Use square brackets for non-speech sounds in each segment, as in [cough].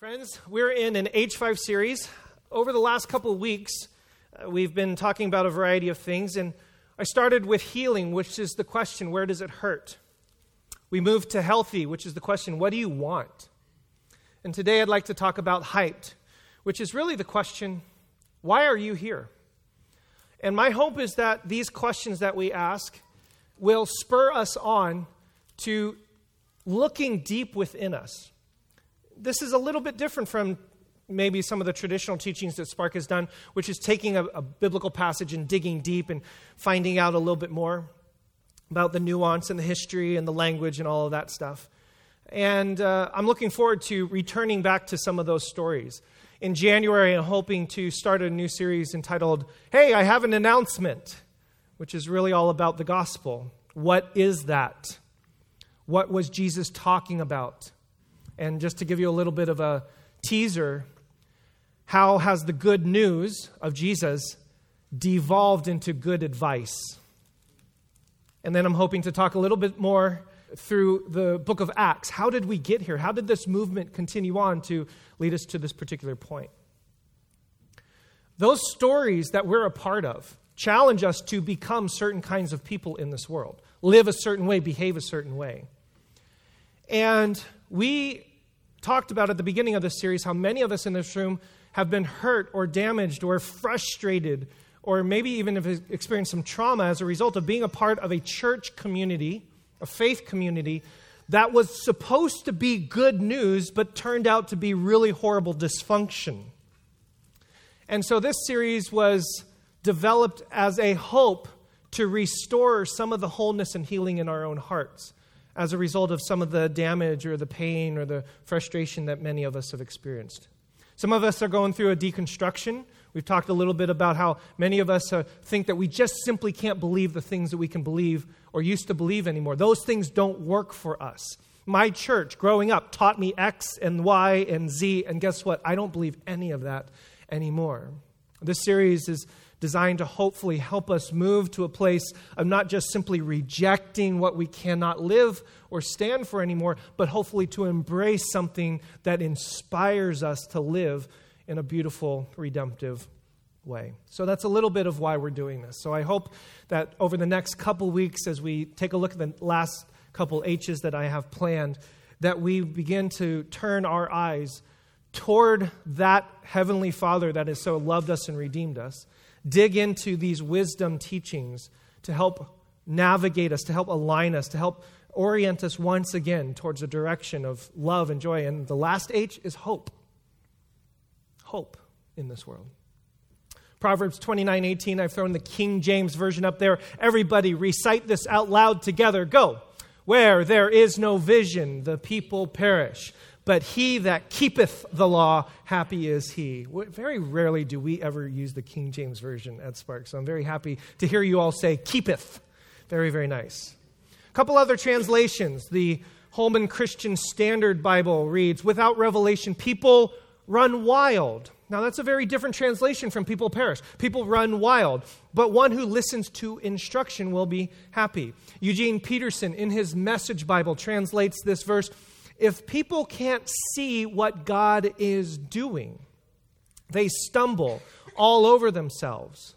Friends, we're in an H5 series. Over the last couple of weeks, uh, we've been talking about a variety of things, and I started with healing, which is the question where does it hurt? We moved to healthy, which is the question what do you want? And today I'd like to talk about hyped, which is really the question why are you here? And my hope is that these questions that we ask will spur us on to looking deep within us this is a little bit different from maybe some of the traditional teachings that Spark has done, which is taking a, a, biblical passage and digging deep and finding out a little bit more about the nuance and the history and the language and all of that stuff. And uh, I'm looking forward to returning back to some of those stories. In January, I'm hoping to start a new series entitled, Hey, I have an announcement, which is really all about the gospel. What is that? What was Jesus talking about? And just to give you a little bit of a teaser, how has the good news of Jesus devolved into good advice? And then I'm hoping to talk a little bit more through the book of Acts. How did we get here? How did this movement continue on to lead us to this particular point? Those stories that we're a part of challenge us to become certain kinds of people in this world, live a certain way, behave a certain way. And we talked about at the beginning of this series how many of us in this room have been hurt or damaged or frustrated or maybe even have experienced some trauma as a result of being a part of a church community, a faith community that was supposed to be good news but turned out to be really horrible dysfunction. And so this series was developed as a hope to restore some of the wholeness and healing in our own hearts as a result of some of the damage or the pain or the frustration that many of us have experienced. Some of us are going through a deconstruction. We've talked a little bit about how many of us uh, think that we just simply can't believe the things that we can believe or used to believe anymore. Those things don't work for us. My church, growing up, taught me X and Y and Z, and guess what? I don't believe any of that anymore. This series is designed to hopefully help us move to a place of not just simply rejecting what we cannot live or stand for anymore, but hopefully to embrace something that inspires us to live in a beautiful, redemptive way. So that's a little bit of why we're doing this. So I hope that over the next couple weeks, as we take a look at the last couple H's that I have planned, that we begin to turn our eyes toward that Heavenly Father that has so loved us and redeemed us dig into these wisdom teachings to help navigate us, to help align us, to help orient us once again towards a direction of love and joy. And the last H is hope. Hope in this world. Proverbs 29 18, I've thrown the King James Version up there. Everybody recite this out loud together. Go. Where there is no vision, the people perish but he that keepeth the law, happy is he. Very rarely do we ever use the King James Version at Spark, so I'm very happy to hear you all say keepeth. Very, very nice. A couple other translations. The Holman Christian Standard Bible reads, Without revelation, people run wild. Now, that's a very different translation from people perish. People run wild, but one who listens to instruction will be happy. Eugene Peterson, in his Message Bible, translates this verse if people can't see what God is doing, they stumble all over themselves.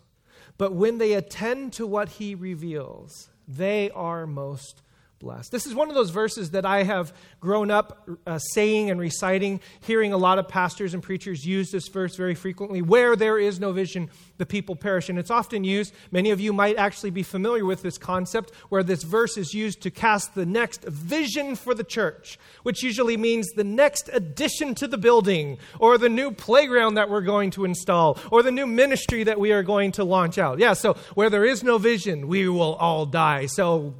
But when they attend to what he reveals, they are most blessed. This is one of those verses that I have grown up uh, saying and reciting, hearing a lot of pastors and preachers use this verse very frequently. Where there is no vision, the people perish. And it's often used, many of you might actually be familiar with this concept, where this verse is used to cast the next vision for the church, which usually means the next addition to the building, or the new playground that we're going to install, or the new ministry that we are going to launch out. Yeah, so where there is no vision, we will all die. So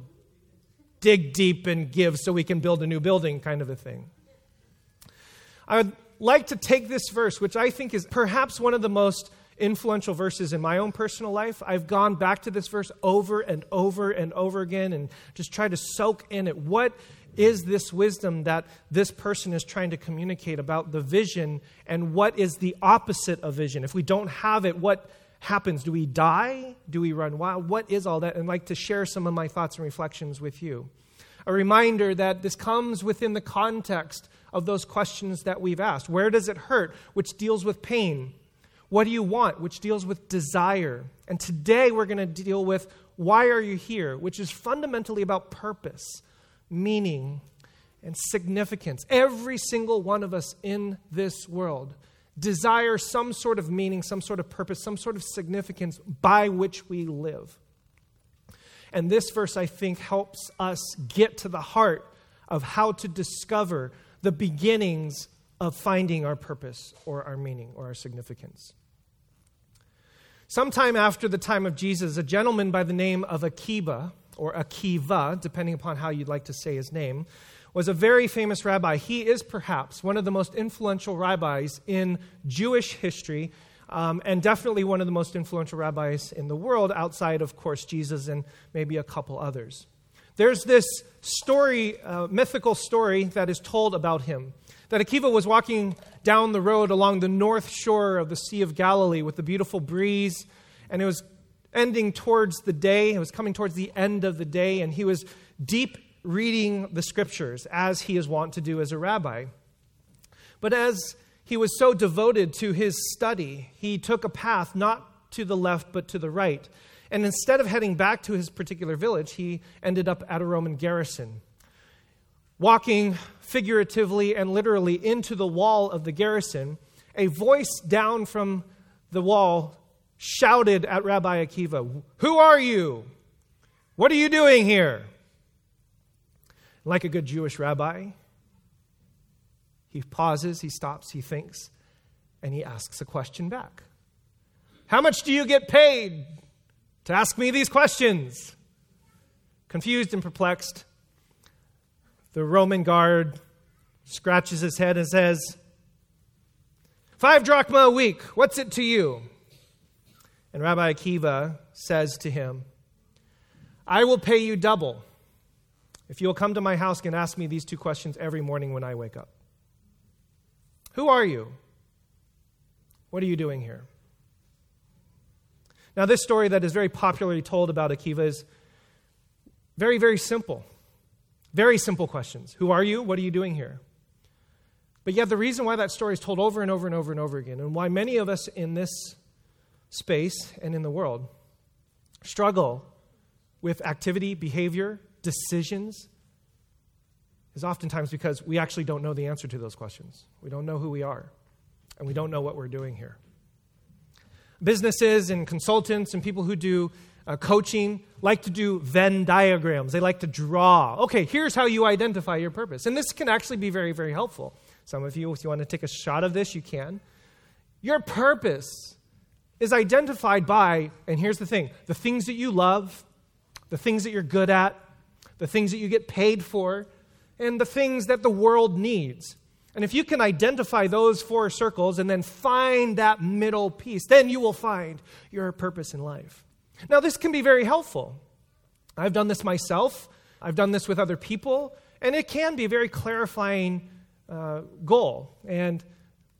dig deep and give so we can build a new building, kind of a thing. I would like to take this verse, which I think is perhaps one of the most influential verses in my own personal life. I've gone back to this verse over and over and over again and just tried to soak in it. What is this wisdom that this person is trying to communicate about the vision and what is the opposite of vision? If we don't have it, what happens? Do we die? Do we run wild? What is all that? And I'd like to share some of my thoughts and reflections with you. A reminder that this comes within the context of those questions that we've asked. Where does it hurt? Which deals with pain. What do you want? Which deals with desire. And today we're going to deal with why are you here? Which is fundamentally about purpose, meaning, and significance. Every single one of us in this world desire some sort of meaning, some sort of purpose, some sort of significance by which we live. And this verse, I think, helps us get to the heart of how to discover the beginnings of finding our purpose or our meaning or our significance. Sometime after the time of Jesus, a gentleman by the name of Akiba, or Akiva, depending upon how you'd like to say his name, was a very famous rabbi. He is perhaps one of the most influential rabbis in Jewish history, um, and definitely one of the most influential rabbis in the world, outside, of course, Jesus and maybe a couple others. There's this story, uh, mythical story, that is told about him. That Akiva was walking down the road along the north shore of the Sea of Galilee with the beautiful breeze, and it was ending towards the day. It was coming towards the end of the day, and he was deep reading the scriptures, as he is wont to do as a rabbi. But as he was so devoted to his study, he took a path not to the left, but to the right. And instead of heading back to his particular village, he ended up at a Roman garrison. Walking figuratively and literally into the wall of the garrison, a voice down from the wall shouted at Rabbi Akiva, Who are you? What are you doing here? Like a good Jewish rabbi, he pauses, he stops, he thinks, and he asks a question back How much do you get paid to ask me these questions? Confused and perplexed, the Roman guard scratches his head and says, Five drachma a week, what's it to you? And Rabbi Akiva says to him, I will pay you double if you'll come to my house and ask me these two questions every morning when I wake up. Who are you? What are you doing here? Now, this story that is very popularly told about Akiva is very, very simple. Very simple questions. Who are you? What are you doing here? But yet, the reason why that story is told over and over and over and over again, and why many of us in this space and in the world struggle with activity, behavior, decisions, is oftentimes because we actually don't know the answer to those questions. We don't know who we are, and we don't know what we're doing here. Businesses and consultants and people who do uh, coaching like to do Venn diagrams. They like to draw. Okay, here's how you identify your purpose. And this can actually be very, very helpful. Some of you, if you want to take a shot of this, you can. Your purpose is identified by, and here's the thing the things that you love, the things that you're good at, the things that you get paid for, and the things that the world needs. And if you can identify those four circles and then find that middle piece, then you will find your purpose in life. Now, this can be very helpful. I've done this myself, I've done this with other people, and it can be a very clarifying uh, goal. And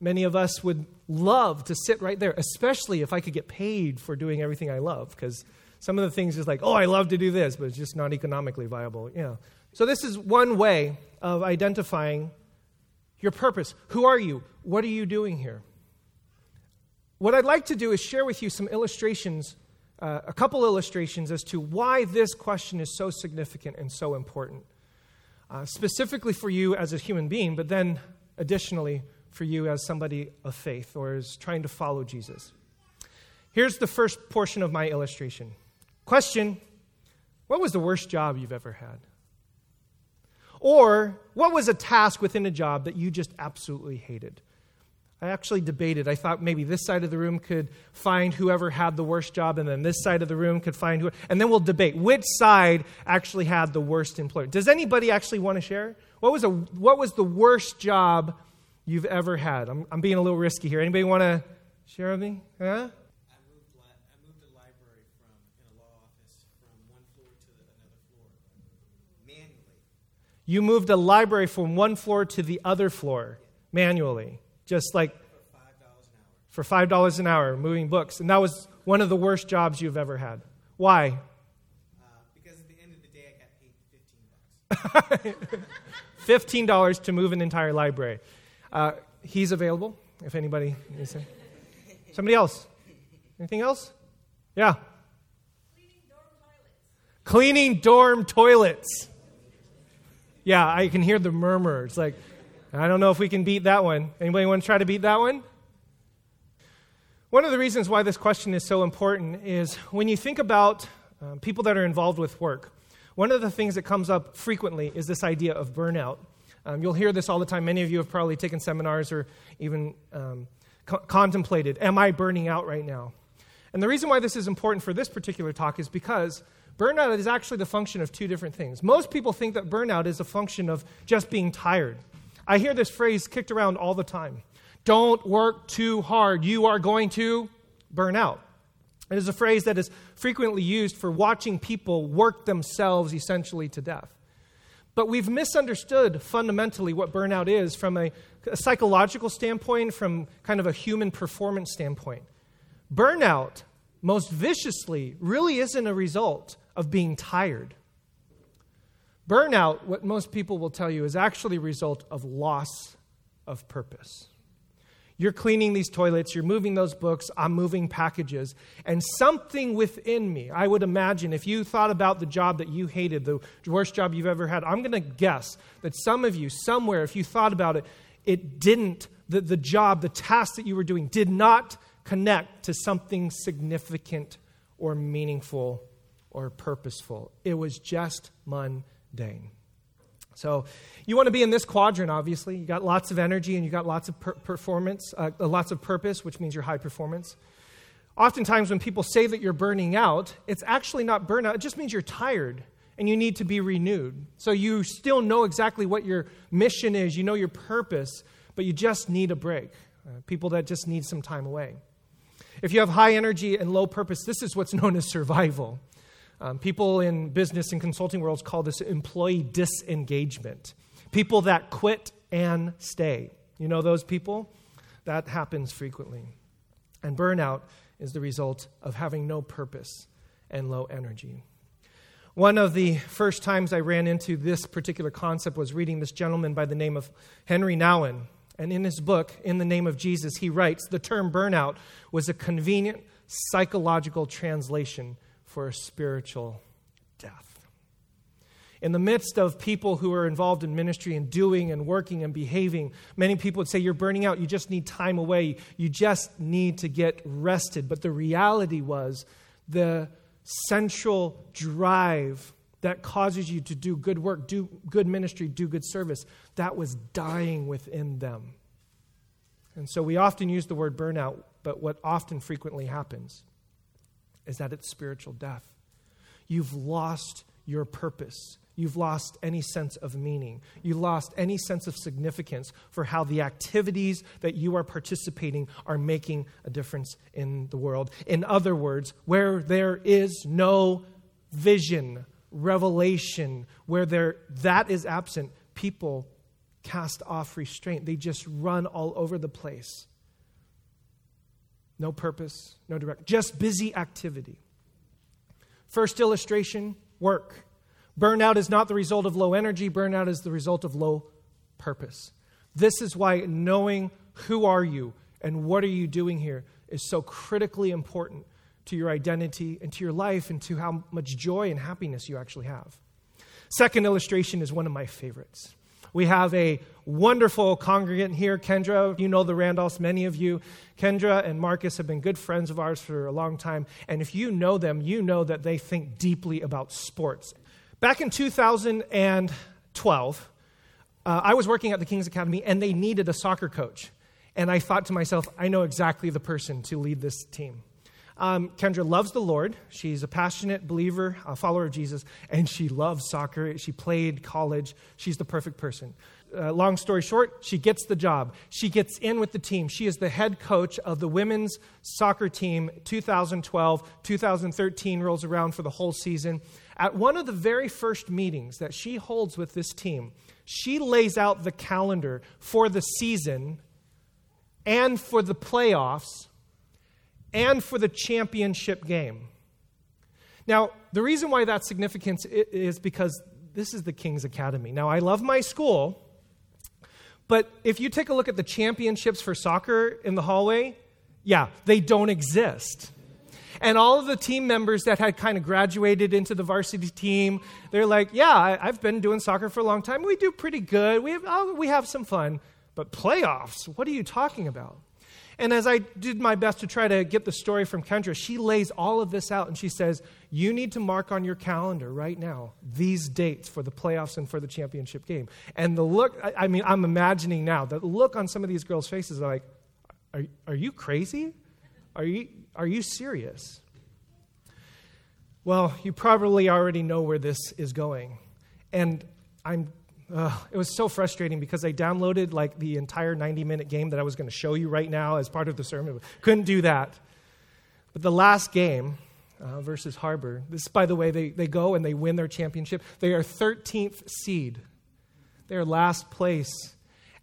many of us would love to sit right there, especially if I could get paid for doing everything I love, because some of the things is like, oh, I love to do this, but it's just not economically viable. Yeah. So, this is one way of identifying your purpose. Who are you? What are you doing here? What I'd like to do is share with you some illustrations, uh, a couple illustrations as to why this question is so significant and so important. Uh, specifically for you as a human being, but then additionally for you as somebody of faith or is trying to follow Jesus. Here's the first portion of my illustration. Question What was the worst job you've ever had? Or, what was a task within a job that you just absolutely hated? I actually debated. I thought maybe this side of the room could find whoever had the worst job, and then this side of the room could find who, and then we'll debate which side actually had the worst employer. Does anybody actually want to share? What was, a, what was the worst job you've ever had? I'm, I'm being a little risky here. Anybody want to share with me? Huh? You moved a library from one floor to the other floor manually, just like for $5 an hour, moving books. And that was one of the worst jobs you've ever had. Why? Uh, because at the end of the day, I got paid 15 bucks. $15 to move an entire library. Uh, he's available if anybody needs to. Somebody else? Anything else? Yeah. Cleaning dorm toilets. Cleaning dorm toilets. Yeah, I can hear the murmur. It's like, I don't know if we can beat that one. Anybody want to try to beat that one? One of the reasons why this question is so important is when you think about um, people that are involved with work, one of the things that comes up frequently is this idea of burnout. Um, you'll hear this all the time. Many of you have probably taken seminars or even um, co- contemplated, Am I burning out right now? And the reason why this is important for this particular talk is because burnout is actually the function of two different things. Most people think that burnout is a function of just being tired. I hear this phrase kicked around all the time Don't work too hard, you are going to burn out. It is a phrase that is frequently used for watching people work themselves essentially to death. But we've misunderstood fundamentally what burnout is from a, a, psychological standpoint, from kind of a human performance standpoint. Burnout, most viciously, really isn't a result of being tired. Burnout, what most people will tell you, is actually a result of loss of purpose. You're cleaning these toilets, you're moving those books, I'm moving packages, and something within me, I would imagine, if you thought about the job that you hated, the worst job you've ever had, I'm going to guess that some of you, somewhere, if you thought about it, it didn't, the, the job, the task that you were doing, did not connect to something significant or meaningful or purposeful. It was just mundane. So, you want to be in this quadrant, obviously. You got lots of energy and you got lots of per- performance, uh, lots of purpose, which means you're high performance. Oftentimes, when people say that you're burning out, it's actually not burnout, it just means you're tired and you need to be renewed. So, you still know exactly what your mission is, you know your purpose, but you just need a break. Uh, people that just need some time away. If you have high energy and low purpose, this is what's [laughs] known as survival. Um, people in business and consulting worlds call this employee disengagement. People that quit and stay. You know those people? That happens frequently. And burnout is the result of having no purpose and low energy. One of the first times I ran into this particular concept was reading this gentleman by the name of Henri Nouwen. And in his book, In the Name of Jesus, he writes the term burnout was a convenient psychological translation for a spiritual death. In the midst of people who are involved in ministry and doing and working and behaving, many people would say, You're burning out. You just need time away. You just need to get rested. But the reality was the central drive that causes you to do good work, do good ministry, do good service, that was dying within them. And so we often use the word burnout, but what often frequently happens is that it's spiritual death. You've lost your purpose. You've lost any sense of meaning. You've lost any sense of significance for how the activities that you are participating are making a difference in the world. In other words, where there is no vision, revelation, where there, that is absent, people cast off restraint. They just run all over the place. No purpose, no direct, just busy activity. First illustration work. Burnout is not the result of low energy, burnout is the result of low purpose. This is why knowing who are you and what are you doing here is so critically important to your identity and to your life and to how much joy and happiness you actually have. Second illustration is one of my favorites. We have a wonderful congregant here, Kendra. You know the Randolphs, many of you. Kendra and Marcus have been good friends of ours for a long time. And if you know them, you know that they think deeply about sports. Back in 2012, uh, I was working at the King's Academy and they needed a soccer coach. And I thought to myself, I know exactly the person to lead this team. Um, Kendra loves the Lord. She's a passionate believer, a follower of Jesus, and she loves soccer. She played college. She's the perfect person. Uh, long story short, she gets the job. She gets in with the team. She is the head coach of the women's soccer team 2012. 2013 rolls around for the whole season. At one of the very first meetings that she holds with this team, she lays out the calendar for the season and for the playoffs and for the championship game. Now, the reason why that's significant is because this is the King's Academy. Now, I love my school, but if you take a look at the championships for soccer in the hallway, yeah, they don't exist. And all of the team members that had kind of graduated into the varsity team, they're like, yeah, I, have been doing soccer for a long time. We do pretty good. We have, oh, we have some fun. But playoffs, what are you talking about? And as I did my best to try to get the story from Kendra, she lays all of this out and she says, You need to mark on your calendar right now these dates for the playoffs and for the championship game. And the look, I, mean, I'm imagining now, the look on some of these girls' faces are like, Are, are you crazy? Are you, are you serious? Well, you probably already know where this is going. And I'm uh, it was so frustrating because I downloaded like the entire 90 minute game that I was going to show you right now as part of the sermon. Couldn't do that. But the last game uh, versus Harbor, this, by the way, they, they go and they win their championship. They are 13th seed, they are last place.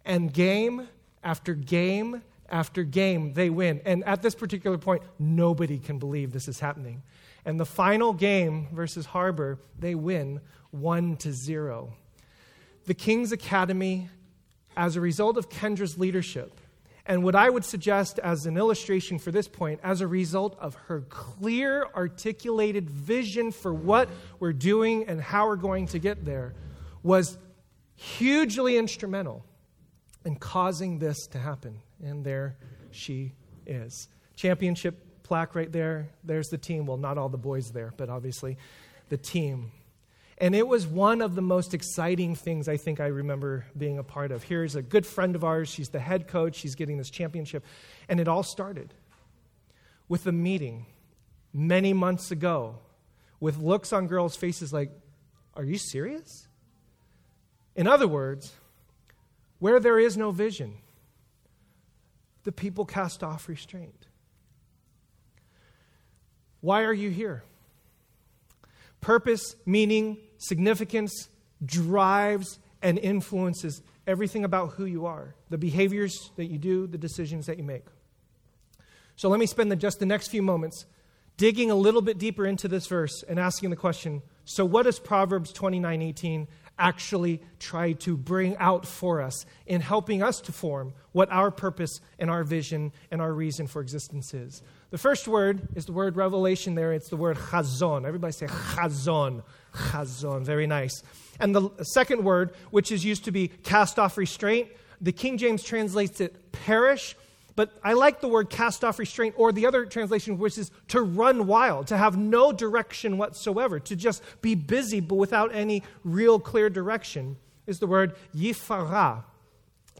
And game after game after game, they win. And at this particular point, nobody can believe this is happening. And the final game versus Harbor, they win 1 to 0 the King's Academy as a result of Kendra's leadership. And what I would suggest as an illustration for this point, as a result of her clear, articulated vision for what we're doing and how we're going to get there, was hugely instrumental in causing this to happen. And there she is. Championship plaque right there. There's the team. Well, not all the boys there, but obviously the team. And it was one of the most exciting things I think I remember being a part of. Here's a good friend of ours. She's the head coach. She's getting this championship. And it all started with a meeting many months ago with looks on girls' faces like, Are you serious? In other words, where there is no vision, the people cast off restraint. Why are you here? Purpose, meaning, significance drives and influences everything about who you are the behaviors that you do, the decisions that you make. So let me spend the, just the next few moments digging a little bit deeper into this verse and asking the question so, what does Proverbs 29 18 actually try to bring out for us in helping us to form what our purpose and our vision and our reason for existence is? The first word is the word revelation there. It's the word chazon. Everybody say chazon. Chazon. Very nice. And the second word, which is used to be cast off restraint, the King James translates it perish. But I like the word cast off restraint, or the other translation, which is to run wild, to have no direction whatsoever, to just be busy but without any real clear direction, is the word yifara.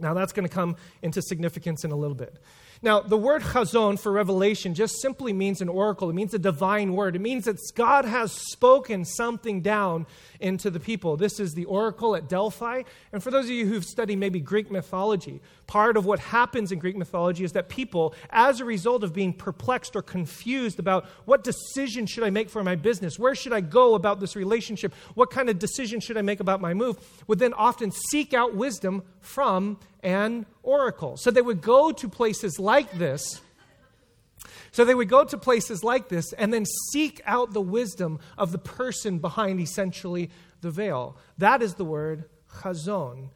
Now, that's going to come into significance in a little bit. Now, the word chazon for revelation just simply means an oracle. It means a divine word. It means that God has spoken something down into the people. This is the oracle at Delphi. And for those of you who've studied maybe Greek mythology, part of what happens in Greek mythology is that people, as a result of being perplexed or confused about what decision should I make for my business, where should I go about this relationship, what kind of decision should I make about my move, would then often seek out wisdom from an oracle. So they would go to places like this. So they would go to places like this and then seek out the wisdom of the person behind essentially the veil. That is the word chazon.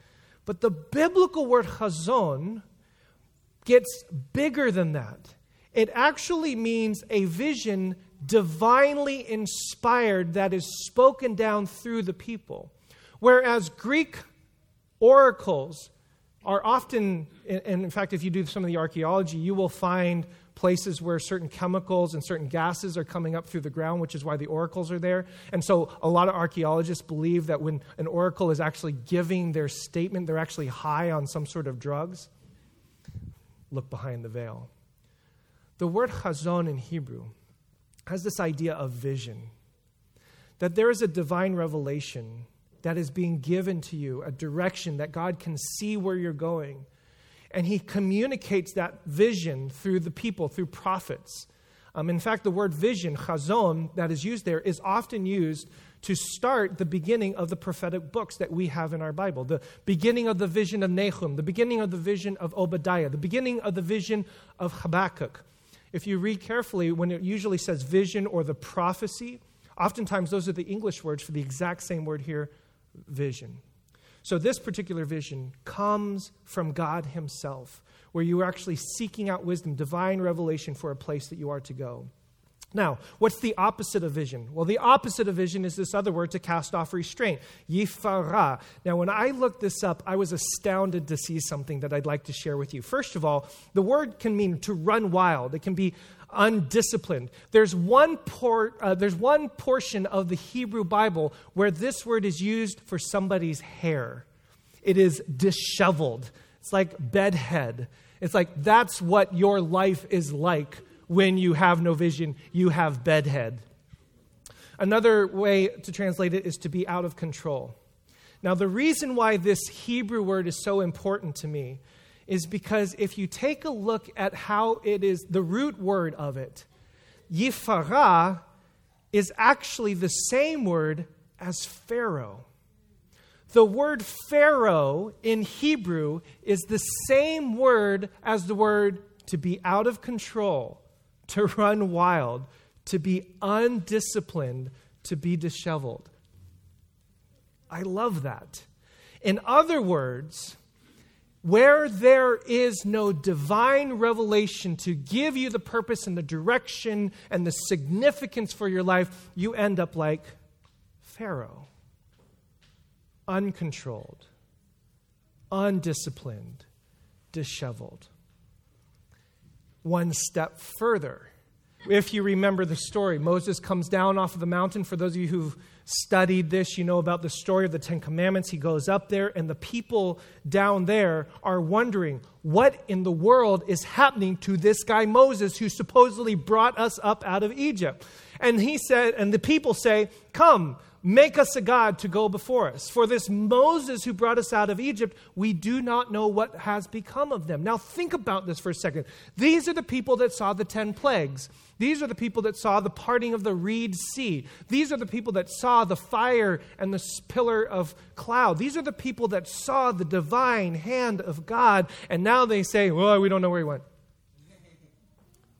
But the biblical word chazon gets bigger than that. It actually means a vision divinely inspired that is spoken down through the people. Whereas Greek oracles are often, and in fact, if you do some of the archaeology, you will find places where certain chemicals and certain gases are coming up through the ground, which is why the oracles are there. And so a lot of archaeologists believe that when an oracle is actually giving their statement, they're actually high on some sort of drugs. Look behind the veil. The word chazon in Hebrew has this idea of vision, that there is a divine revelation that is being given to you, a direction that God can see where you're going. And He communicates that vision through the people, through prophets. Um, in fact, the word vision, chazon, that is used there, is often used to start the beginning of the prophetic books that we have in our Bible. The beginning of the vision of Nahum, the beginning of the vision of Obadiah, the beginning of the vision of Habakkuk. If you read carefully, when it usually says vision or the prophecy, oftentimes those are the English words for the exact same word here vision. So, this particular vision comes from God Himself, where you are actually seeking out wisdom, divine revelation for a place that you are to go. Now, what's the opposite of vision? Well, the opposite of vision is this other word to cast off restraint, yifara. Now, when I looked this up, I was astounded to see something that I'd like to share with you. First of all, the word can mean to run wild. It can be undisciplined. There's one, por- uh, there's one portion of the Hebrew Bible where this word is used for somebody's hair. It is disheveled. It's like bedhead. It's like that's what your life is like when you have no vision, you have bedhead. Another way to translate it is to be out of control. Now, the reason why this Hebrew word is so important to me is because if you take a look at how it is, the root word of it, yifara is actually the same word as Pharaoh. The word Pharaoh in Hebrew is the same word as the word to be out of control to run wild, to be undisciplined, to be disheveled. I love that. In other words, where there is no divine revelation to give you the purpose and the direction and the significance for your life, you end up like Pharaoh uncontrolled, undisciplined, disheveled one step further. If you remember the story, Moses comes down off of the mountain. For those of you who've studied this, you know about the story of the Ten Commandments. He goes up there, and the people down there are wondering what in the world is happening to this guy Moses who supposedly brought us up out of Egypt. And he said, and the people say, Come, Make us a God to go before us. For this Moses who brought us out of Egypt, we do not know what has become of them. Now, think about this for a second. These are the people that saw the 10 plagues. These are the people that saw the parting of the Reed Sea. These are the people that saw the fire and the pillar of cloud. These are the people that saw the divine hand of God. And now they say, well, we don't know where he went.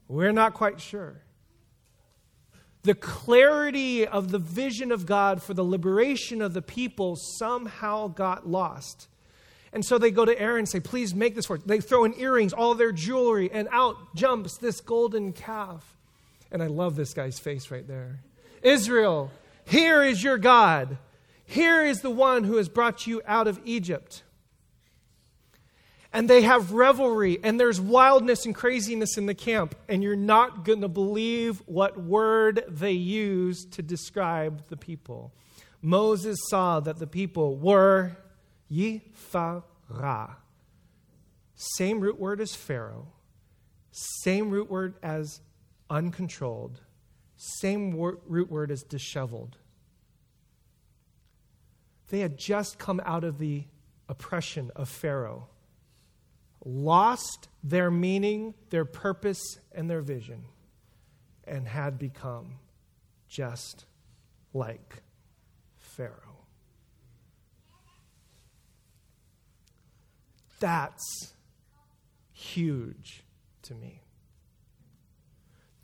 We're not quite sure the clarity of the vision of God for the liberation of the people somehow got lost. And so they go to Aaron and say, Please make this for They throw in earrings, all their jewelry, and out jumps this golden calf. And I love this guy's face right there. Israel, here is your God. Here is the one who has brought you out of Egypt and they have revelry, and there's wildness and craziness in the camp, and you're not going to believe what word they use to describe the people. Moses saw that the people were yifara. Same root word as Pharaoh, same root word as uncontrolled, same wor- root word as disheveled. They had just come out of the oppression of Pharaoh lost their meaning, their purpose, and their vision, and had become just like Pharaoh. That's huge to me.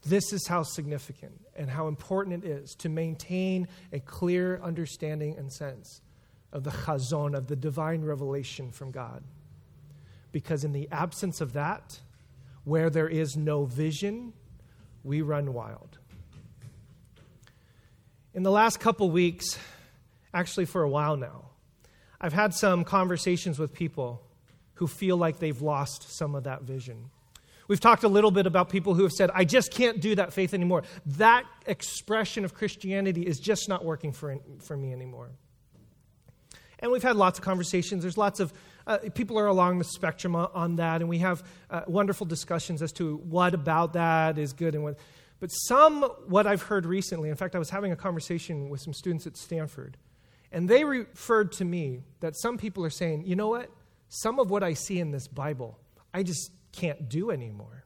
This is how significant and how important it is to maintain a clear understanding and sense of the chazon, of the divine revelation from God. Because in the absence of that, where there is no vision, we run wild. In the last couple weeks, actually for a while now, I've had some conversations with people who feel like they've lost some of that vision. We've talked a little bit about people who have said, I just can't do that faith anymore. That expression of Christianity is just not working for, for me anymore. And we've had lots of conversations. There's lots of uh, people are along the spectrum on that, and we have uh, wonderful discussions as to what about that is good and what. But some, what I've heard recently, in fact, I was having a conversation with some students at Stanford, and they referred to me that some people are saying, you know what? Some of what I see in this Bible, I just can't do anymore.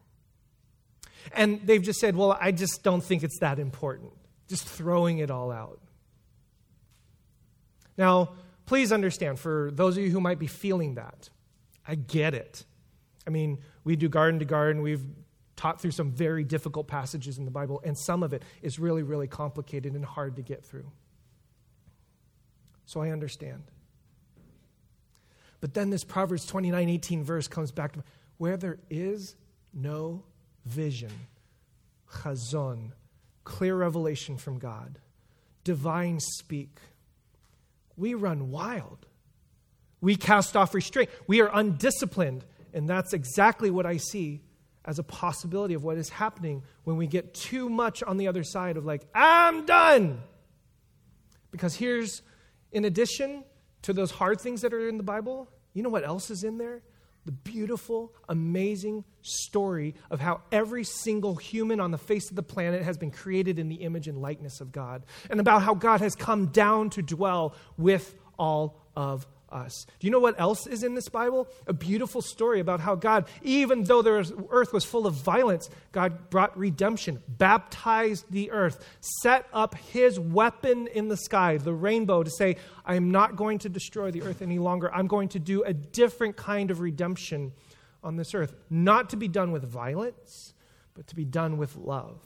And they've just said, well, I just don't think it's that important. Just throwing it all out. Now, please understand, for those of you who might be feeling that, I get it. I mean, we do garden to garden. We've taught through some very difficult passages in the Bible, and some of it is really, really complicated and hard to get through. So I understand. But then this Proverbs 29 18 verse comes back to where there is no vision, chazon, clear revelation from God, divine speak, we run wild. We cast off restraint. We are undisciplined. And that's exactly what I see as a possibility of what is happening when we get too much on the other side of, like, I'm done. Because here's, in addition to those hard things that are in the Bible, you know what else is in there? The beautiful, amazing story of how every single human on the face of the planet has been created in the image and likeness of God, and about how God has come down to dwell with all of us. Do you know what else is in this Bible? A beautiful story about how God, even though the earth was full of violence, God brought redemption, baptized the earth, set up his weapon in the sky, the rainbow, to say, I am not going to destroy the earth any longer. I'm going to do a different kind of redemption on this earth. Not to be done with violence, but to be done with love.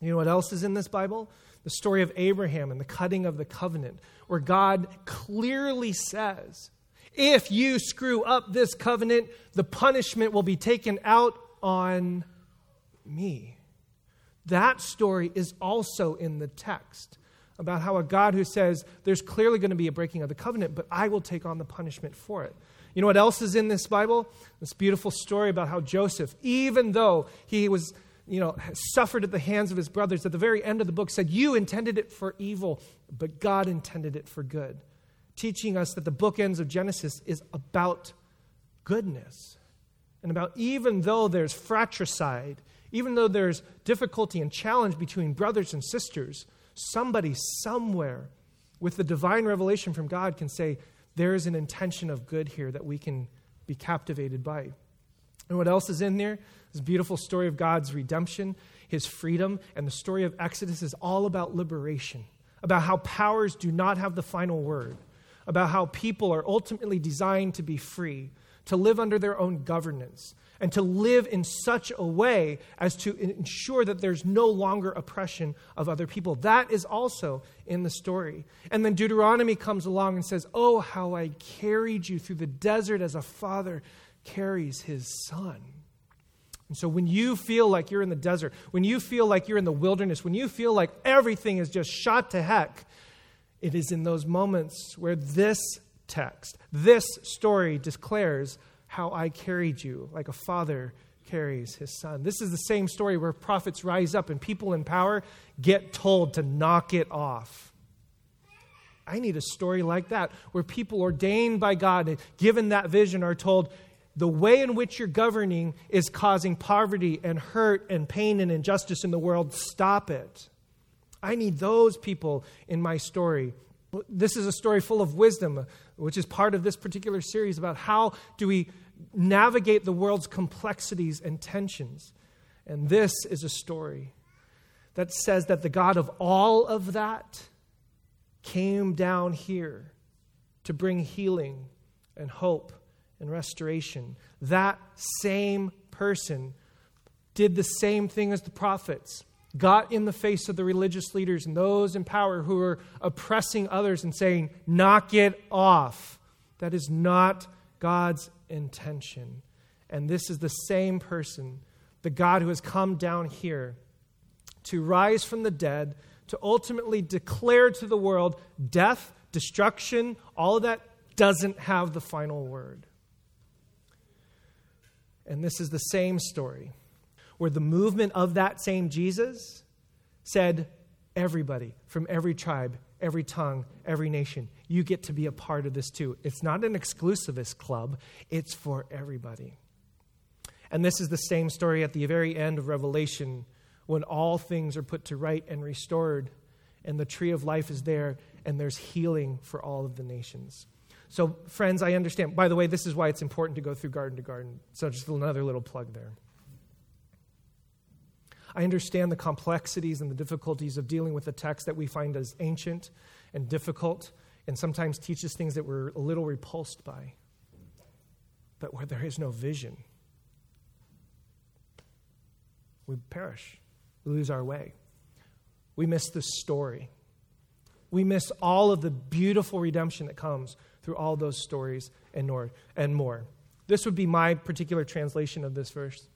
You know what else is in this Bible? The story of Abraham and the cutting of the covenant, where God clearly says, if you screw up this covenant, the punishment will be taken out on me. That story is also in the text about how a God who says there's clearly going to be a breaking of the covenant, but I will take on the punishment for it. You know what else is in this Bible? This beautiful story about how Joseph, even though he was you know, suffered at the hands of his brothers, at the very end of the book said, You intended it for evil, but God intended it for good. Teaching us that the bookends of Genesis is about goodness. And about even though there's fratricide, even though there's difficulty and challenge between brothers and sisters, somebody somewhere with the divine revelation from God can say, There is an intention of good here that we can be captivated by. And what else is in there? This beautiful story of God's redemption, his freedom, and the story of Exodus is all about liberation, about how powers do not have the final word, about how people are ultimately designed to be free, to live under their own governance, and to live in such a way as to ensure that there's no longer oppression of other people. That is also in the story. And then Deuteronomy comes along and says, Oh, how I carried you through the desert as a father carries his son. And so when you feel like you're in the desert, when you feel like you're in the wilderness, when you feel like everything is just shot to heck, it is in those moments where this text, this story declares how I carried you like a father carries his son. This is the same story where prophets rise up and people in power get told to knock it off. I need a story like that where people ordained by God, given that vision, are told, the way in which you're governing is causing poverty and hurt and pain and injustice in the world. Stop it. I need those people in my story. This is a story full of wisdom, which is part of this particular series about how do we navigate the world's complexities and tensions. And this is a story that says that the God of all of that came down here to bring healing and hope and restoration. That same person did the same thing as the prophets, got in the face of the religious leaders and those in power who were oppressing others and saying, Knock it off. That is not God's intention. And this is the same person, the God who has come down here to rise from the dead, to ultimately declare to the world death, destruction, all of that doesn't have the final word. And this is the same story where the movement of that same Jesus said, Everybody from every tribe, every tongue, every nation, you get to be a part of this too. It's not an exclusivist club, it's for everybody. And this is the same story at the very end of Revelation when all things are put to right and restored, and the tree of life is there, and there's healing for all of the nations. So, friends, I understand. By the way, this is why it's important to go through garden to garden. So, just another little plug there. I understand the complexities and the difficulties of dealing with a text that we find as ancient and difficult and sometimes teaches things that we're a little repulsed by. But where there is no vision, we perish, we lose our way. We miss the story. We miss all of the beautiful redemption that comes through all those stories and more. And more. This would be my particular translation of this verse.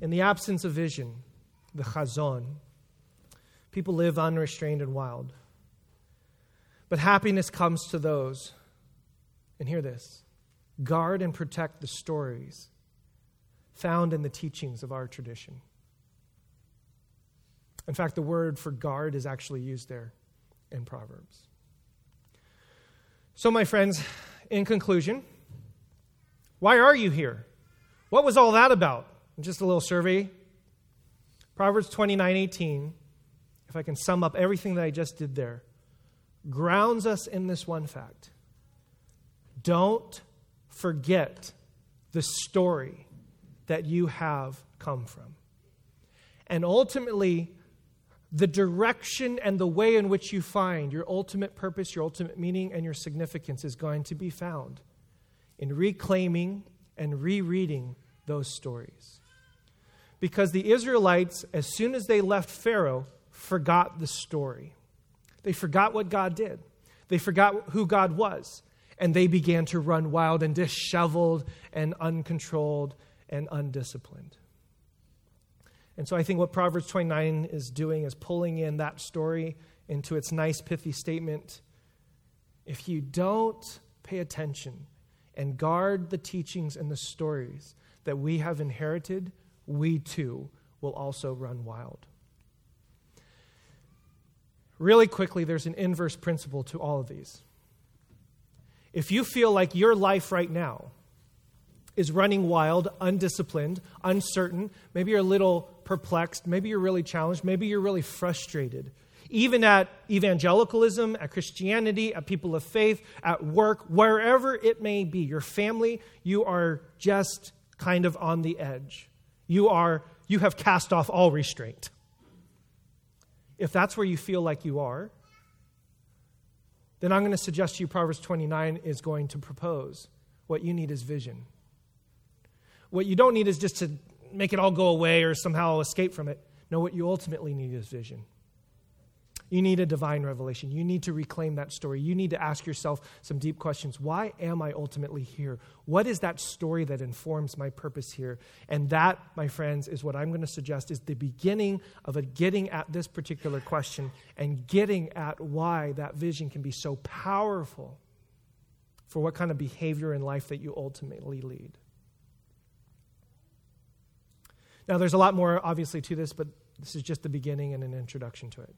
In the absence of vision, the chazon, people live unrestrained and wild. But happiness comes to those, and hear this guard and protect the stories found in the teachings of our tradition. In fact, the word for guard is actually used there in Proverbs. So, my friends, in conclusion, why are you here? What was all that about? Just a little survey. Proverbs 29 18, if I can sum up everything that I just did there, grounds us in this one fact. Don't forget the story that you have come from. And ultimately, the direction and the way in which you find your ultimate purpose, your ultimate meaning, and your significance is going to be found in reclaiming and rereading those stories. Because the Israelites, as soon as they left Pharaoh, forgot the story. They forgot what God did, they forgot who God was, and they began to run wild and disheveled and uncontrolled and undisciplined. And so I think what Proverbs 29 is doing is pulling in that story into its nice, pithy statement. If you don't pay attention and guard the teachings and the stories that we have inherited, we too will also run wild. Really quickly, there's an inverse principle to all of these. If you feel like your life right now is running wild, undisciplined, uncertain. Maybe you're a little perplexed. Maybe you're really challenged. Maybe you're really frustrated. Even at evangelicalism, at Christianity, at people of faith, at work, wherever it may be, your family, you are just kind of on the edge. You are you have cast off all restraint. If that's where you feel like you are, then I'm going to suggest to you Proverbs 29 is going to propose what you need is vision. What you don't need is just to make it all go away or somehow escape from it. No, what you ultimately need is vision. You need a divine revelation. You need to reclaim that story. You need to ask yourself some deep questions. Why am I ultimately here? What is that story that informs my purpose here? And that, my friends, is what I'm going to suggest is the beginning of a getting at this particular question and getting at why that vision can be so powerful for what kind of behavior in life that you ultimately lead. Now, there's a lot more, obviously, to this, but this is just the beginning and an introduction to it.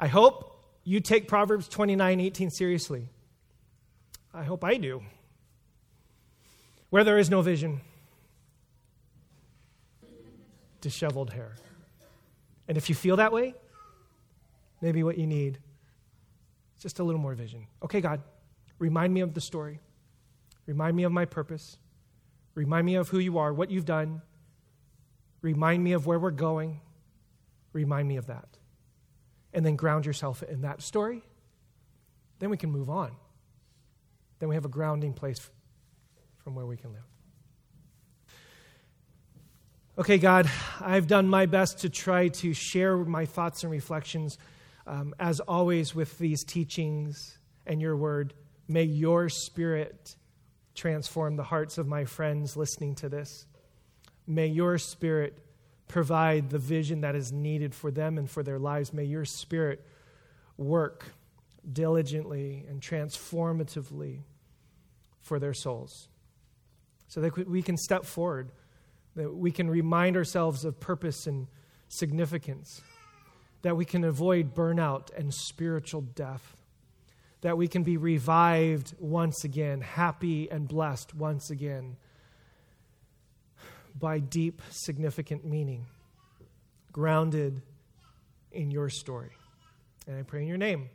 I hope you take Proverbs 29 18 seriously. I hope I do. Where there is no vision, disheveled hair. And if you feel that way, maybe what you need is just a little more vision. Okay, God, remind me of the story. Remind me of my purpose. Remind me of who you are, what you've done, Remind me of where we're going. Remind me of that. And then ground yourself in that story. Then we can move on. Then we have a grounding place from where we can live. Okay, God, I've done my best to try to share my thoughts and reflections, um, as always, with these teachings and your word. May your spirit transform the hearts of my friends listening to this. May your spirit provide the vision that is needed for them and for their lives. May your spirit work diligently and transformatively for their souls so that we can step forward, that we can remind ourselves of purpose and significance, that we can avoid burnout and spiritual death, that we can be revived once again, happy and blessed once again by deep, significant meaning, grounded in your story. And I pray in your name.